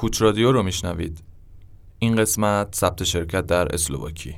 کوچ رادیو رو میشنوید. این قسمت ثبت شرکت در اسلوواکی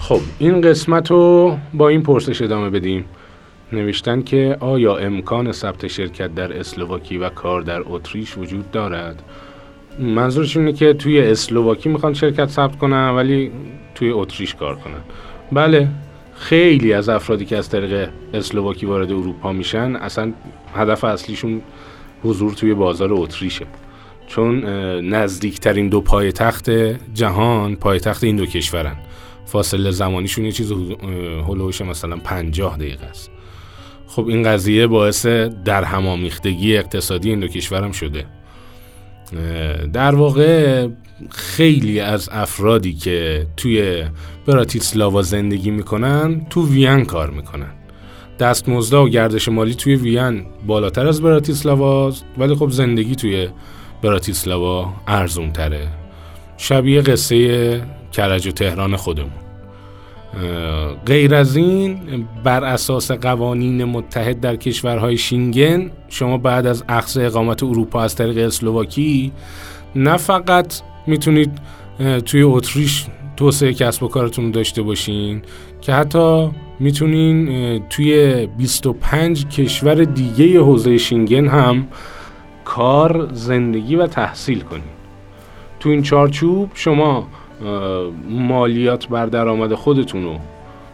خب این قسمت رو با این پرسش ادامه بدیم. نوشتن که آیا امکان ثبت شرکت در اسلوواکی و کار در اتریش وجود دارد؟ منظورش اینه که توی اسلوواکی می‌خوان شرکت ثبت کنن ولی توی اتریش کار کنن. بله خیلی از افرادی که از طریق اسلوواکی وارد اروپا میشن اصلا هدف اصلیشون حضور توی بازار اتریشه. چون نزدیکترین دو پایتخت جهان پایتخت این دو کشورن. فاصله زمانیشون یه چیز هلوش مثلا پنجاه دقیقه است. خب این قضیه باعث در همامیختگی اقتصادی این دو کشورم شده. در واقع خیلی از افرادی که توی براتیسلاوا زندگی می‌کنن تو وین کار می‌کنن. دستمزد و گردش مالی توی وین بالاتر از براتیسلاوا ولی خب زندگی توی براتیسلاوا ارزون تره شبیه قصه کرج و تهران خودمون. غیر از این بر اساس قوانین متحد در کشورهای شینگن شما بعد از اخذ اقامت اروپا از طریق اسلوواکی نه فقط می‌تونید توی اتریش توسعه کسب و کارتون داشته باشین که حتی می‌تونین توی 25 کشور دیگه حوزه شینگن هم کار زندگی و تحصیل کنین. تو این چارچوب شما مالیات بر درآمد خودتون رو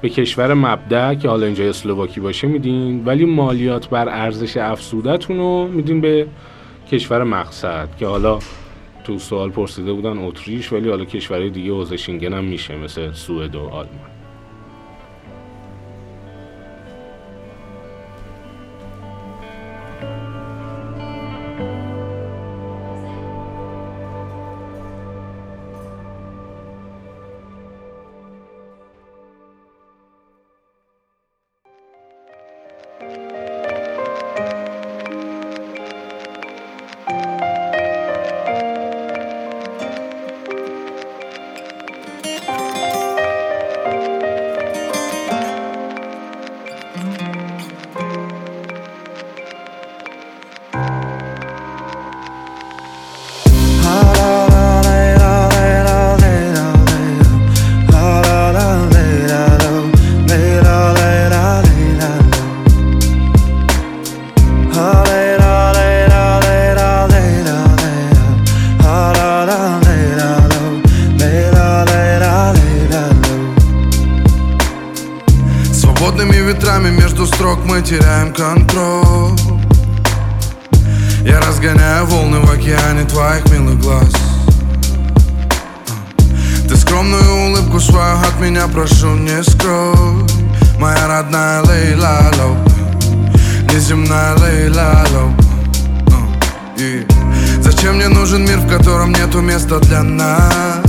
به کشور مبدع که حالا اینجا اسلوواکی باشه میدین ولی مالیات بر ارزش افزودتون رو میدین به کشور مقصد که حالا تو سوال پرسیده بودن اتریش ولی حالا کشورهای دیگه حوزه شینگن هم میشه مثل سوئد و آلمان. Неземная Лейла Лоу Зачем мне нужен мир, в котором нету места для нас?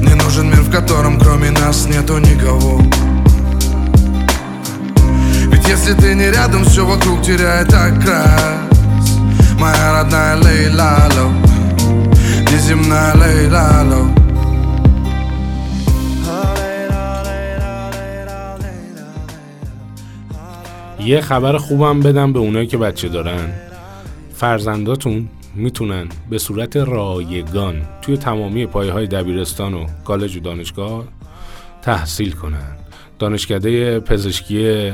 Мне нужен мир, в котором кроме нас нету никого. Если ты не рядом, все вокруг теряет окрас. Моя родная Лейла Ло Неземная Лейла Ло یه خبر خوبم بدم به اونایی که بچه دارن. فرزنداتون می‌تونن به صورت رایگان توی تمامی پایه های دبیرستان و کالج و دانشگاه تحصیل کنن. دانشکده پزشکی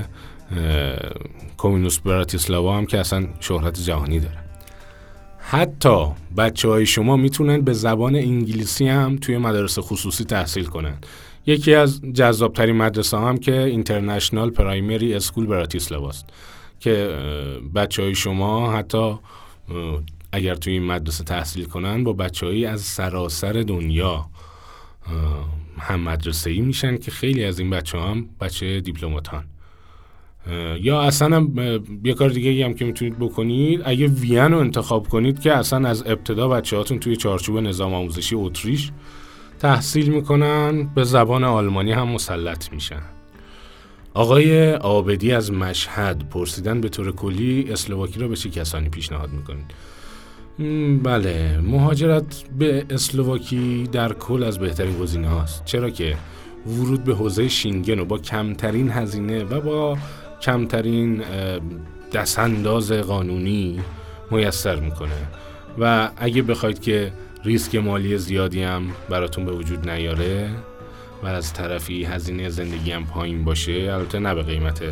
کومینوس براتیسلاوا هم که اصلا شهرت جهانی داره. حتی بچه های شما می‌تونن به زبان انگلیسی هم توی مدارس خصوصی تحصیل کنن. یکی از جذابترین مدرسه هم که اینترنشنال پرایمری اسکول براتیسلاوا است که بچه های شما حتی اگر توی این مدرسه تحصیل کنن با بچه از سراسر دنیا هم مدرسه ای میشن که خیلی از این بچه هم بچه دیپلماتان. یا اصلا هم یه کار دیگه هم که می‌تونید بکنید اگه وین رو انتخاب کنید که اصلا از ابتدا بچه هاتون توی چارچوب نظام آموزشی اتریش تحصیل می‌کنن به زبان آلمانی هم مسلط میشن. آقای آبدی از مشهد پرسیدن به طور کلی اسلواکی را به چه کسانی پیشنهاد می‌کنید؟ بله مهاجرت به اسلواکی در کل از بهترین گزینه هاست چرا که ورود به حوزه شینگن و با کمترین هزینه و با کمترین دستانداز قانونی میسر می‌کنه. و اگه بخواید که ریسک مالی زیادی هم براتون به وجود نیاره و از طرفی هزینه زندگی هم پایین باشه. البته نه به قیمت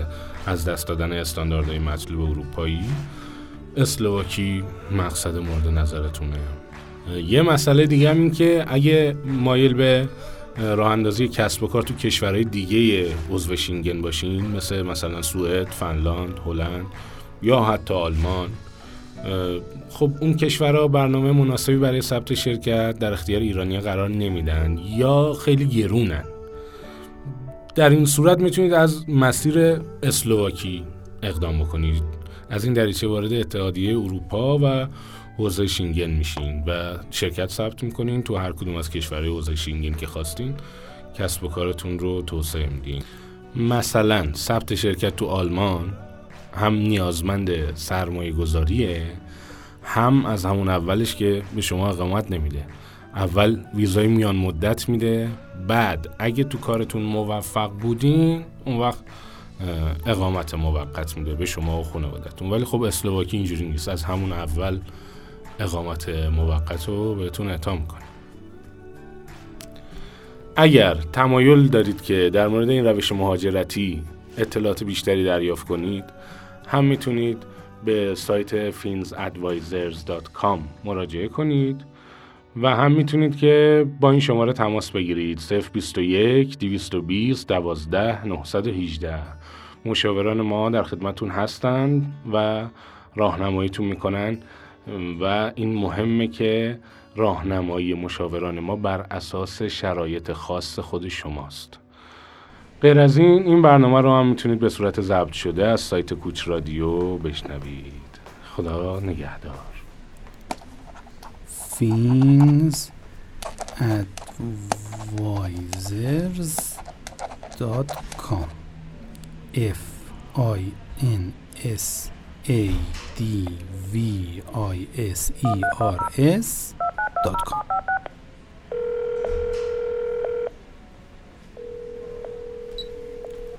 از دست دادن استانداردهای مطلوب اروپایی. اسلواکی مقصد مورد نظرتونه. یه مسئله دیگه هم این که اگه مایل به راه اندازی کسب و کار تو کشورهای دیگه عضو شینگن باشین مثل مثلا سوئد، فنلاند، هلند یا حتی آلمان خب اون کشورها برنامه مناسبی برای ثبت شرکت در اختیار ایرانی قرار نمیدن یا خیلی گرونن. در این صورت می‌تونید از مسیر اسلواکی اقدام بکنید. از این دریچه وارد اتحادیه اروپا و حوزه شینگن میشین و شرکت ثبت می‌کنین. تو هر کدوم از کشورهای حوزه شینگن که خواستین کسب و کارتون رو توسعه میدین. مثلا ثبت شرکت تو آلمان هم نیازمند سرمایه گذاریه هم از همون اولش که به شما اقامت نمیده. اول ویزای میان مدت میده بعد اگه تو کارتون موفق بودین اون وقت اقامت موقت میده به شما و خانوادتون ولی خب اسلواکی اینجوری نیست. از همون اول اقامت موقت رو بهتون اعطا می‌کنه اگر تمایل دارید که در مورد این روش مهاجرتی اطلاعات بیشتری دریافت کنید هم می‌تونید به سایت finsadvisors.com مراجعه کنید و هم می‌تونید که با این شماره تماس بگیرید. 021 220 12 918 مشاوران ما در خدمتون هستند و راهنماییتون می‌کنن و این مهمه که راهنمایی مشاوران ما بر اساس شرایط خاص خود شماست. غیر از این این برنامه رو هم می‌تونید به صورت ضبط شده از سایت کوچ رادیو بشنوید. خدا نگهدار. فینز advisors.com F I N S A D V I S E R S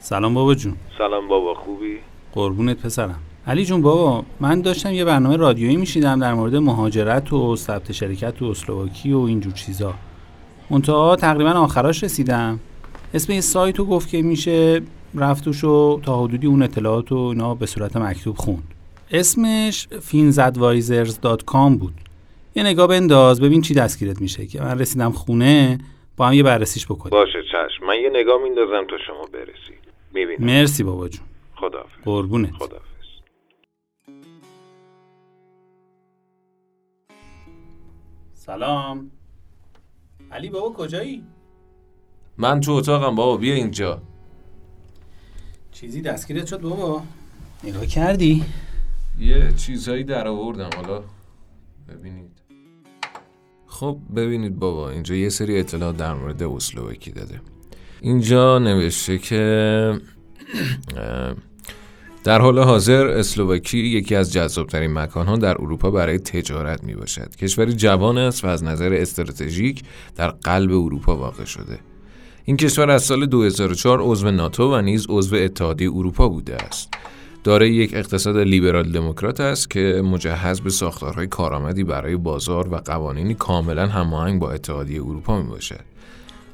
سلام بابا جون. سلام بابا خوبی؟ قربونت پسرم. علی جون بابا من داشتم یه برنامه رادیویی میشیدم در مورد مهاجرت و ثبت شرکت تو اسلواکی و اینجور چیزا. منتها تقریبا آخراش رسیدم. اسم این سایت رو گفت که میشه رفتوش و تا حدودی اون اطلاعات و اینا به صورت مکتوب خوند. اسمش finsadvisors.com بود. یه نگاه بنداز ببین چی دستگیرت میشه که من رسیدم خونه با هم یه بررسیش بکنیم. باشه چشم. من یه نگاه میندازم تا شما برسی می‌بینم. مرسی بابا جون. خداحافظ. قربونت. خداحافظ. سلام. علی بابا کجایی؟ من تو اتاقم بابا بیا اینجا. چیزی دستگیرت شد بابا؟ نگاه کردی؟ یه چیزهایی در آوردم حالا ببینید. خب ببینید بابا اینجا یه سری اطلاعات در مورد اسلوواکی داده. اینجا نوشته که در حال حاضر اسلوواکی یکی از جذابترین مکانها در اروپا برای تجارت می باشد. کشوری جوان است و از نظر استراتژیک در قلب اروپا واقع شده. این کشور از سال 2004 عضو ناتو و نیز عضو اتحادیه اروپا بوده است. دارای یک اقتصاد لیبرال دموکرات است که مجهز به ساختارهای کارآمدی برای بازار و قوانینی کاملا هماهنگ با اتحادیه اروپا می باشد.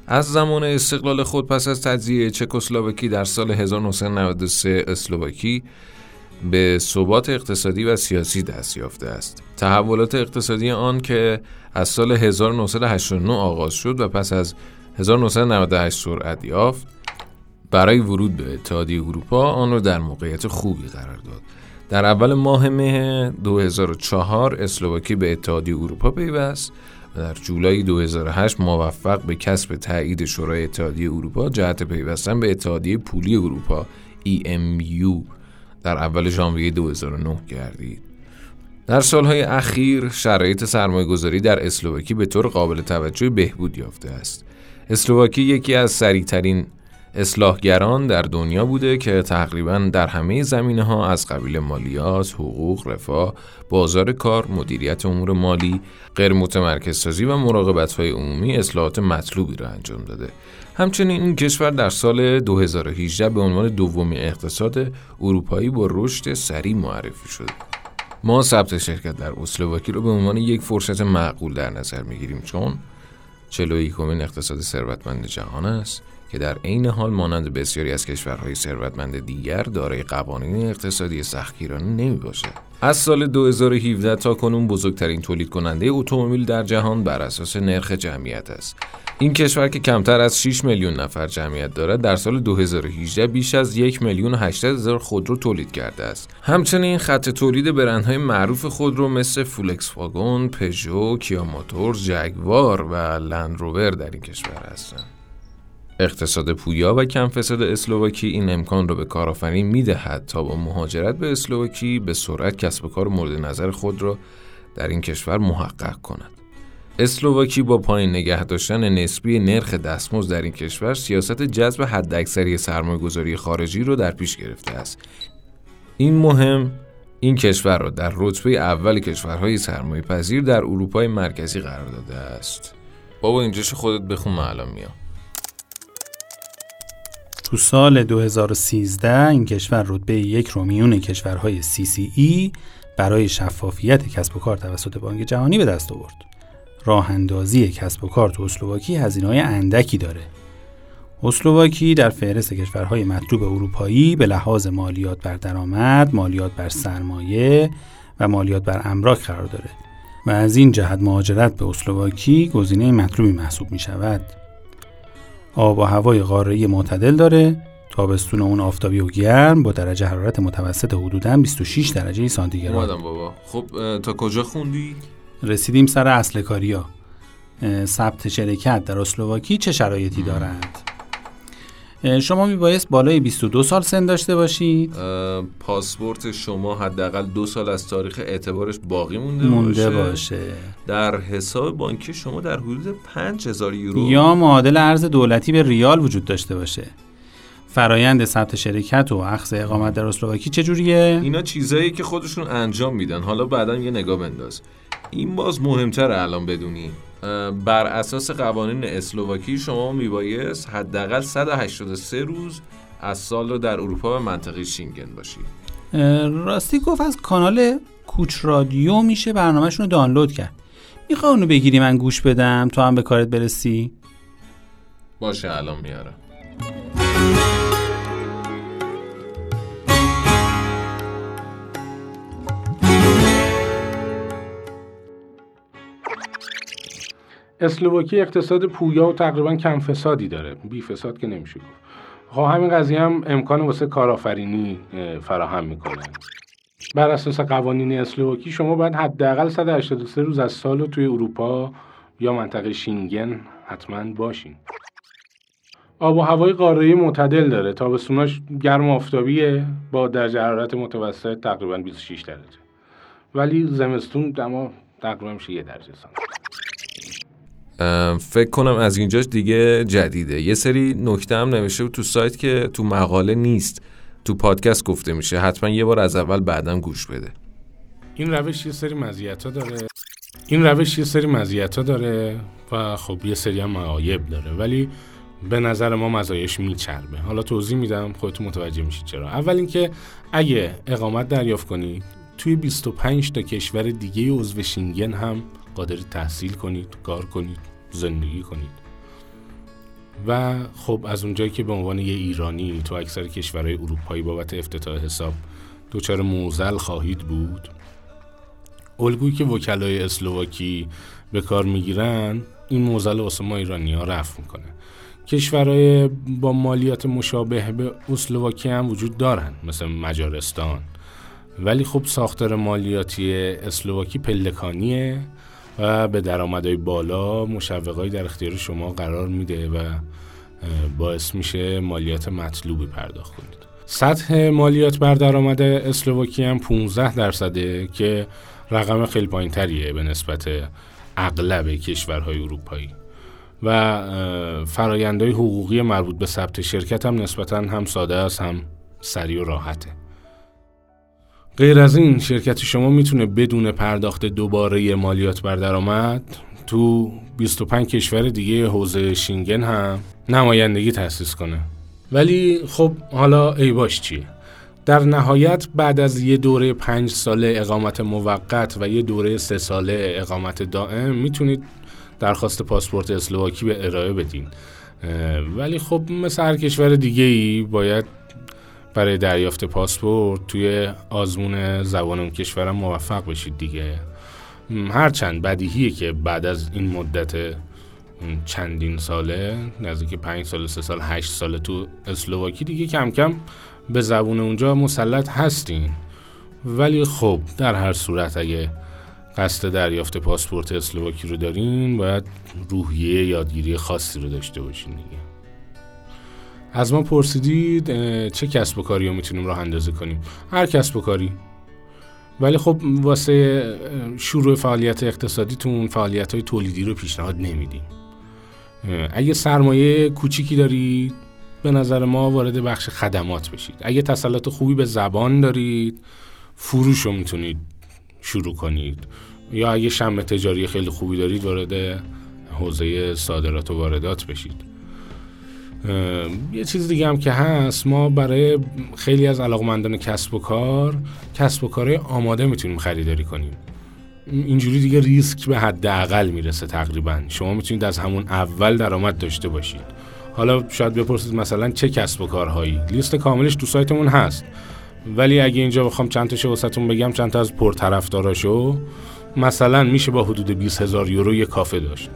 از زمان استقلال خود پس از تجزیه چکسلواکی در سال 1993 اسلواکی به ثبات اقتصادی و سیاسی دست یافته است. تحولات اقتصادی آن که از سال 1989 آغاز شد و پس از 1998 سرعت یافت برای ورود به اتحادیه اروپا آن را در موقعیت خوبی قرار داد در اول ماه مه 2004 اسلوواکی به اتحادیه اروپا پیوست در جولای 2008 موفق به کسب تایید شورای اتحادیه اروپا جهت پیوستن به اتحادیه پولی اروپا EMU در اول ژانویه 2009 گردید. در سالهای اخیر شرایط سرمایه گذاری در اسلوواکی به طور قابل توجه بهبود یافته است. اسلوواکی یکی از سریعترین اصلاحگران در دنیا بوده که تقریبا در همه زمینه ها از قبیل مالیات، حقوق، رفاه، بازار کار، مدیریت امور مالی، غیر متمرکز سازی و مراقبت های عمومی اصلاحات مطلوبی را انجام داده. همچنین این کشور در سال 2018 به عنوان دومین اقتصاد اروپایی با رشد سریع معرفی شد. ما ثبت شرکت در اسلوواکی رو به عنوان یک فرصت معقول در نظر می‌گیریم چون 41 اقتصاد ثروتمند جهان است که در عین حال مانند بسیاری از کشورهای ثروتمند دیگر دارای قوانین اقتصادی سختگیرانه نمی باشد. از سال 2017 تا کنون بزرگترین تولید کننده اتومبیل در جهان بر اساس نرخ جمعیت است. این کشور که کمتر از 6 میلیون نفر جمعیت دارد در سال 2018 بیش از 1 میلیون 800 هزار خودرو تولید کرده است. همچنین خط تولید برندهای معروف خودرو مثل فولکس واگن، پژو، کیا موتورز، جگوار و لندروور در این کشور هستند. اقتصاد پویا و کم فساد اسلوواکی این امکان را به کارآفرین می‌دهد تا با مهاجرت به اسلوواکی به سرعت کسب کار مورد نظر خود را در این کشور محقق کند. اسلوواکی با پایین نگه داشتن نسبی نرخ دستمزد در این کشور سیاست جذب حداکثری سرمایه‌گذاری خارجی را در پیش گرفته است. این مهم این کشور را در رتبه اول کشورهای سرمایه پذیر در اروپای مرکزی قرار داده است. بابا اینجاش خودت بخون معلوم میام. تو سال 2013 این کشور رتبه یک رو میون کشورهای CCE برای شفافیت کسب و کار توسط بانک جهانی به دست آورد. راه اندازی کسب و کار تو اسلوواکی هزینه های اندکی داره. اسلوواکی در فهرست کشورهای مطلوب اروپایی به لحاظ مالیات بر درآمد، مالیات بر سرمایه و مالیات بر املاک قرار داره و از این جهت مهاجرت به اسلوواکی گزینه مطلوبی محسوب می شود. آب و هوای قاره معتدل داره. تابستون اون آفتابی و گرم با درجه حرارت متوسط حدوداً 26 درجه سانتیگراد. بابا. خب تا کجا خوندی؟ رسیدیم سر اصل کاریا. ثبت شرکت در اسلوواکی چه شرایطی دارند؟ شما میبایست بالای 22 سال سن داشته باشید؟ پاسپورت شما حداقل دو سال از تاریخ اعتبارش باقی مونده, مونده باشه. باشه در حساب بانکی شما در حدود 5000 یورو. یا معادل ارز دولتی به ریال وجود داشته باشه. فرایند ثبت شرکت و اخذ اقامت در اسلوواکی چجوریه؟ اینا چیزایی که خودشون انجام میدن. حالا بعدا یه نگاه بنداز. این باز مهمتره الان بدونی. بر اساس قوانین اسلوواکی شما میبایست حداقل 183 روز از سال رو در اروپا و منطقه شینگن باشی. راستی گفت از کانال کوچ رادیو میشه برنامهشون رو دانلود کرد. می‌خوای اونو بگیری من گوش بدم؟ تو هم به کارت برسی؟ باشه الان میارم. اسلوواکی اقتصاد پویا و تقریبا کم فسادی داره. بی فساد که نمیشه گفت. خب همین قضیه هم امکان واسه کارآفرینی فراهم می‌کنه. بر اساس قوانین اسلوواکی شما باید حداقل 183 روز از سال توی اروپا یا منطقه شینگن حتما باشین. آب و هوای قاره معتدل داره. تابستوناش گرم آفتابیه. با درجه حرارت متوسط تقریبا 26 درجه. ولی زمستون دما تقریبا میشه یه درجه سانتی فکر کنم از اینجاش دیگه جدیده. یه سری نکته هم نوشته تو سایت که تو مقاله نیست تو پادکست گفته میشه. حتما یه بار از اول بعدم گوش بده. این روش یه سری مزیت ها داره. این روش یه سری مزیت ها داره و خب یه سری هم معایب داره. ولی به نظر ما مزایش میچربه. حالا توضیح میدم خودتون متوجه میشید چرا. اول اینکه اگه اقامت دریافت کنید توی 25 تا کشور دیگه عضو شینگن هم قادر تحصیل کنید کار کنید زندگی کنید. و خب از اونجایی که به عنوان یه ایرانی تو اکثر کشورهای اروپایی بابت افتتاح حساب دوچار موزل خواهید بود الگویی که وکلای اسلوواکی به کار می‌گیرن این موزل واسه ما ایرانی ها رفت می‌کنه. کشورهای با مالیات مشابه به اسلوواکی هم وجود دارن مثل مجارستان. ولی خب ساختار مالیاتی اسلوواکی پلکانیه. و به درآمدهای بالا مشوقایی در اختیار شما قرار میده و باعث میشه مالیات مطلوبی پرداخت کنید. سطح مالیات بر درآمد اسلوواکی هم 15 درصده که رقم خیلی پایینتریه به نسبت اغلب کشورهای اروپایی. و فرایندهای حقوقی مربوط به ثبت شرکت هم نسبتا هم ساده است هم سریع و راحته. غیر از این شرکت شما می‌تونه بدون پرداخت دوباره مالیات بر درآمد؟ تو 25 کشور دیگه حوزه شینگن هم نمایندگی تأسیس کنه. ولی خب حالا ای باش چیه در نهایت بعد از یه دوره پنج ساله اقامت موقت و یه دوره سه ساله اقامت دائم می‌تونید درخواست پاسپورت اسلواکی به ارائه بدین. ولی خب مثل هر کشور دیگه ای باید برای دریافت پاسپورت توی آزمون زبان اون کشورم موفق بشید دیگه. هرچند بدیهیه که بعد از این مدت چندین ساله نزدیک پنج سال سه سال هشت ساله تو اسلواکی دیگه کم کم به زبون اونجا مسلط هستین. ولی خب در هر صورت اگه قصد دریافت پاسپورت اسلواکی رو دارین باید روحیه یادگیری خاصی رو داشته باشین دیگه. از ما پرسیدید چه کسب و کاری رو می‌تونیم راه اندازی کنیم؟ هر کسب و کاری. ولی خب واسه شروع فعالیت اقتصادیتون فعالیت های تولیدی رو پیشنهاد نمیدیم. اگه سرمایه کوچیکی دارید به نظر ما وارد بخش خدمات بشید. اگه تسلط خوبی به زبان دارید فروش رو می‌تونید شروع کنید. یا اگه شم تجاری خیلی خوبی دارید وارد حوزه صادرات و واردات بشید. یه چیز دیگه هم که هست ما برای خیلی از علاقمندان کسب و کار کسب و کارهای آماده می‌تونیم خریداری کنیم. اینجوری دیگه ریسک به حداقل می‌رسه تقریبا. شما می‌تونید از همون اول درآمد داشته باشید. حالا شاید بپرسید مثلا چه کسب و کارهایی. لیست کاملش تو سایتمون هست. ولی اگه اینجا بخوام چند تا واسهتون بگم چند تا از پرطرفداراشو مثلا میشه با حدود 20 هزار یورو یه کافه داشت.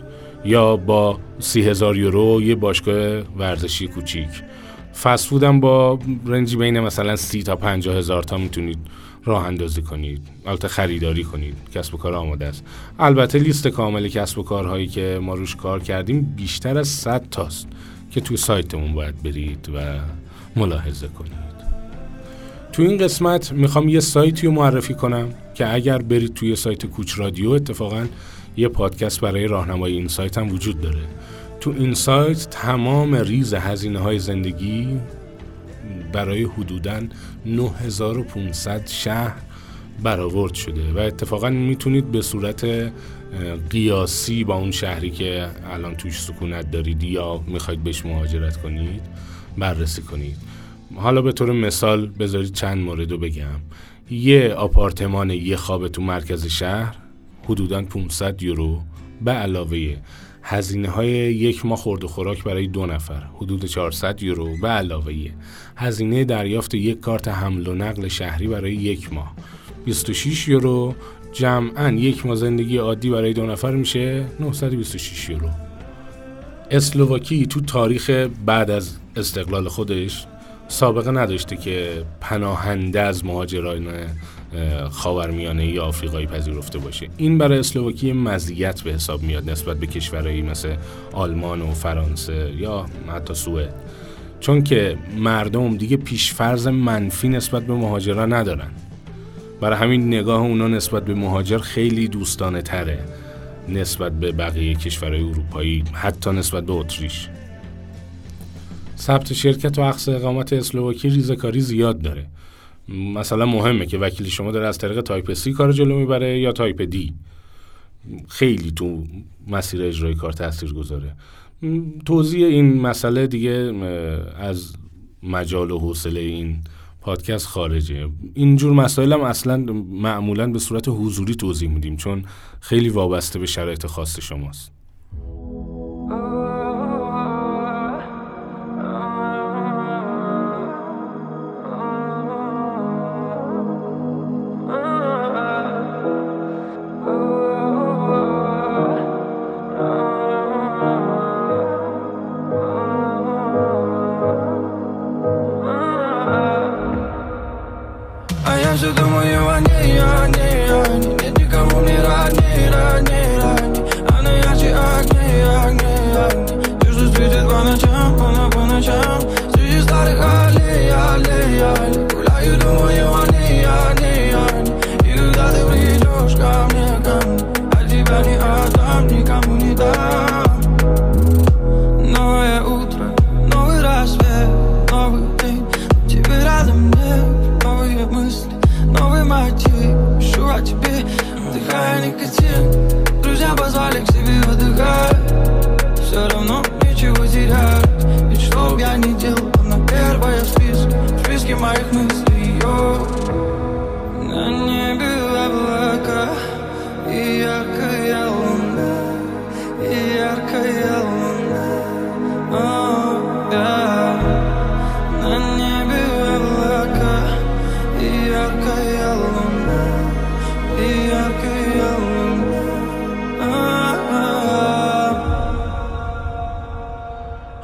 یا با سی هزار یورو یه باشگاه ورزشی کوچیک. فسفودم با رنجی بین مثلا سی تا پنجاه هزار تا می‌تونید راه اندازی کنید. البته خریداری کنید. کسب و کار آماده است. البته لیست کامل کسب و کارهایی که ما روش کار کردیم بیشتر از 100 تاست که توی سایتمون باید برید و ملاحظه کنید. تو این قسمت می‌خوام یه سایتی رو معرفی کنم که اگر برید توی سایت کوچ رادیو اتفاقا یه پادکست برای راهنمای این سایت هم وجود داره. تو این سایت تمام ریز هزینه های زندگی برای حدوداً 9500 شهر برآورد شده و اتفاقا می‌تونید به صورت قیاسی با اون شهری که الان توش سکونت دارید یا می‌خواید بهش مهاجرت کنید بررسی کنید. حالا به طور مثال بذارید چند مورد رو بگم. یه آپارتمان یه خواب تو مرکز شهر. حدودا 500 یورو به علاوه هزینه های یک ماه خورد و خوراک برای دو نفر. حدود 400 یورو به علاوه هزینه دریافت یک کارت حمل و نقل شهری برای یک ماه. 26 یورو جمعا یک ماه زندگی عادی برای دو نفر میشه 926 یورو. اسلوواکی تو تاریخ بعد از استقلال خودش سابقه نداشته که پناهنده از مهاجران خاورمیانه یا آفریقایی پذیرفته باشه. این برای اسلوواکی مزیت به حساب میاد نسبت به کشورهایی مثل آلمان و فرانسه یا حتی سوئد. چون که مردم دیگه پیشفرز منفی نسبت به مهاجران ندارن. برای همین نگاه اونا نسبت به مهاجر خیلی دوستانه تره نسبت به بقیه کشورهای اروپایی حتی نسبت به اتریش. ثبت شرکت و عقص اقامت اسلوواکی ریزکاری زیاد داره. مثلا مهمه که وکیل شما داره از طریق type C کار جلو می‌بره یا type D. خیلی تو مسیر اجرای کار تاثیر گذاره توضیح این مسئله دیگه از مجال و حوصله این پادکست خارجه. اینجور مسائل هم اصلا معمولا به صورت حضوری توضیح میدیم چون خیلی وابسته به شرایط خاص شماست. же до моего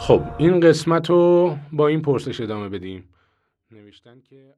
خب این قسمت رو با این پرسش ادامه بدیم. نوشتن که